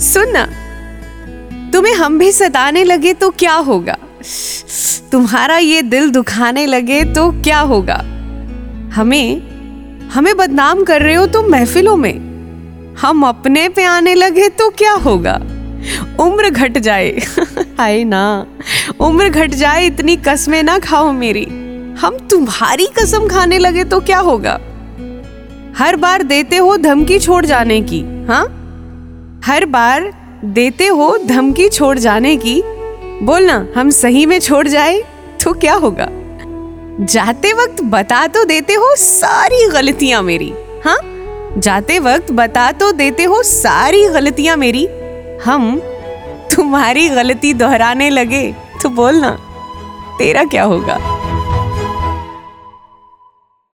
सुन ना तुम्हें हम भी सताने लगे तो क्या होगा? तुम्हारा ये दिल दुखाने लगे तो क्या होगा? हमें हमें बदनाम कर रहे हो तुम महफिलों में। हम अपने पे आने लगे तो क्या होगा? उम्र घट जाए। हाय ना। उम्र घट जाए, इतनी कसमें ना खाओ मेरी। हम तुम्हारी कसम खाने लगे तो क्या होगा? हर बार देते हो धमकी छोड़ जाने की हाँ? हर बार देते हो धमकी छोड़ जाने की। बोलना हम सही में छोड़ जाए तो क्या होगा? जाते वक्त बता तो देते हो सारी गलतियाँ मेरी। हाँ? जाते वक्त बता तो देते हो सारी गलतियाँ मेरी। हम तुम्हारी गलती दोहराने लगे तो बोलना तेरा क्या होगा?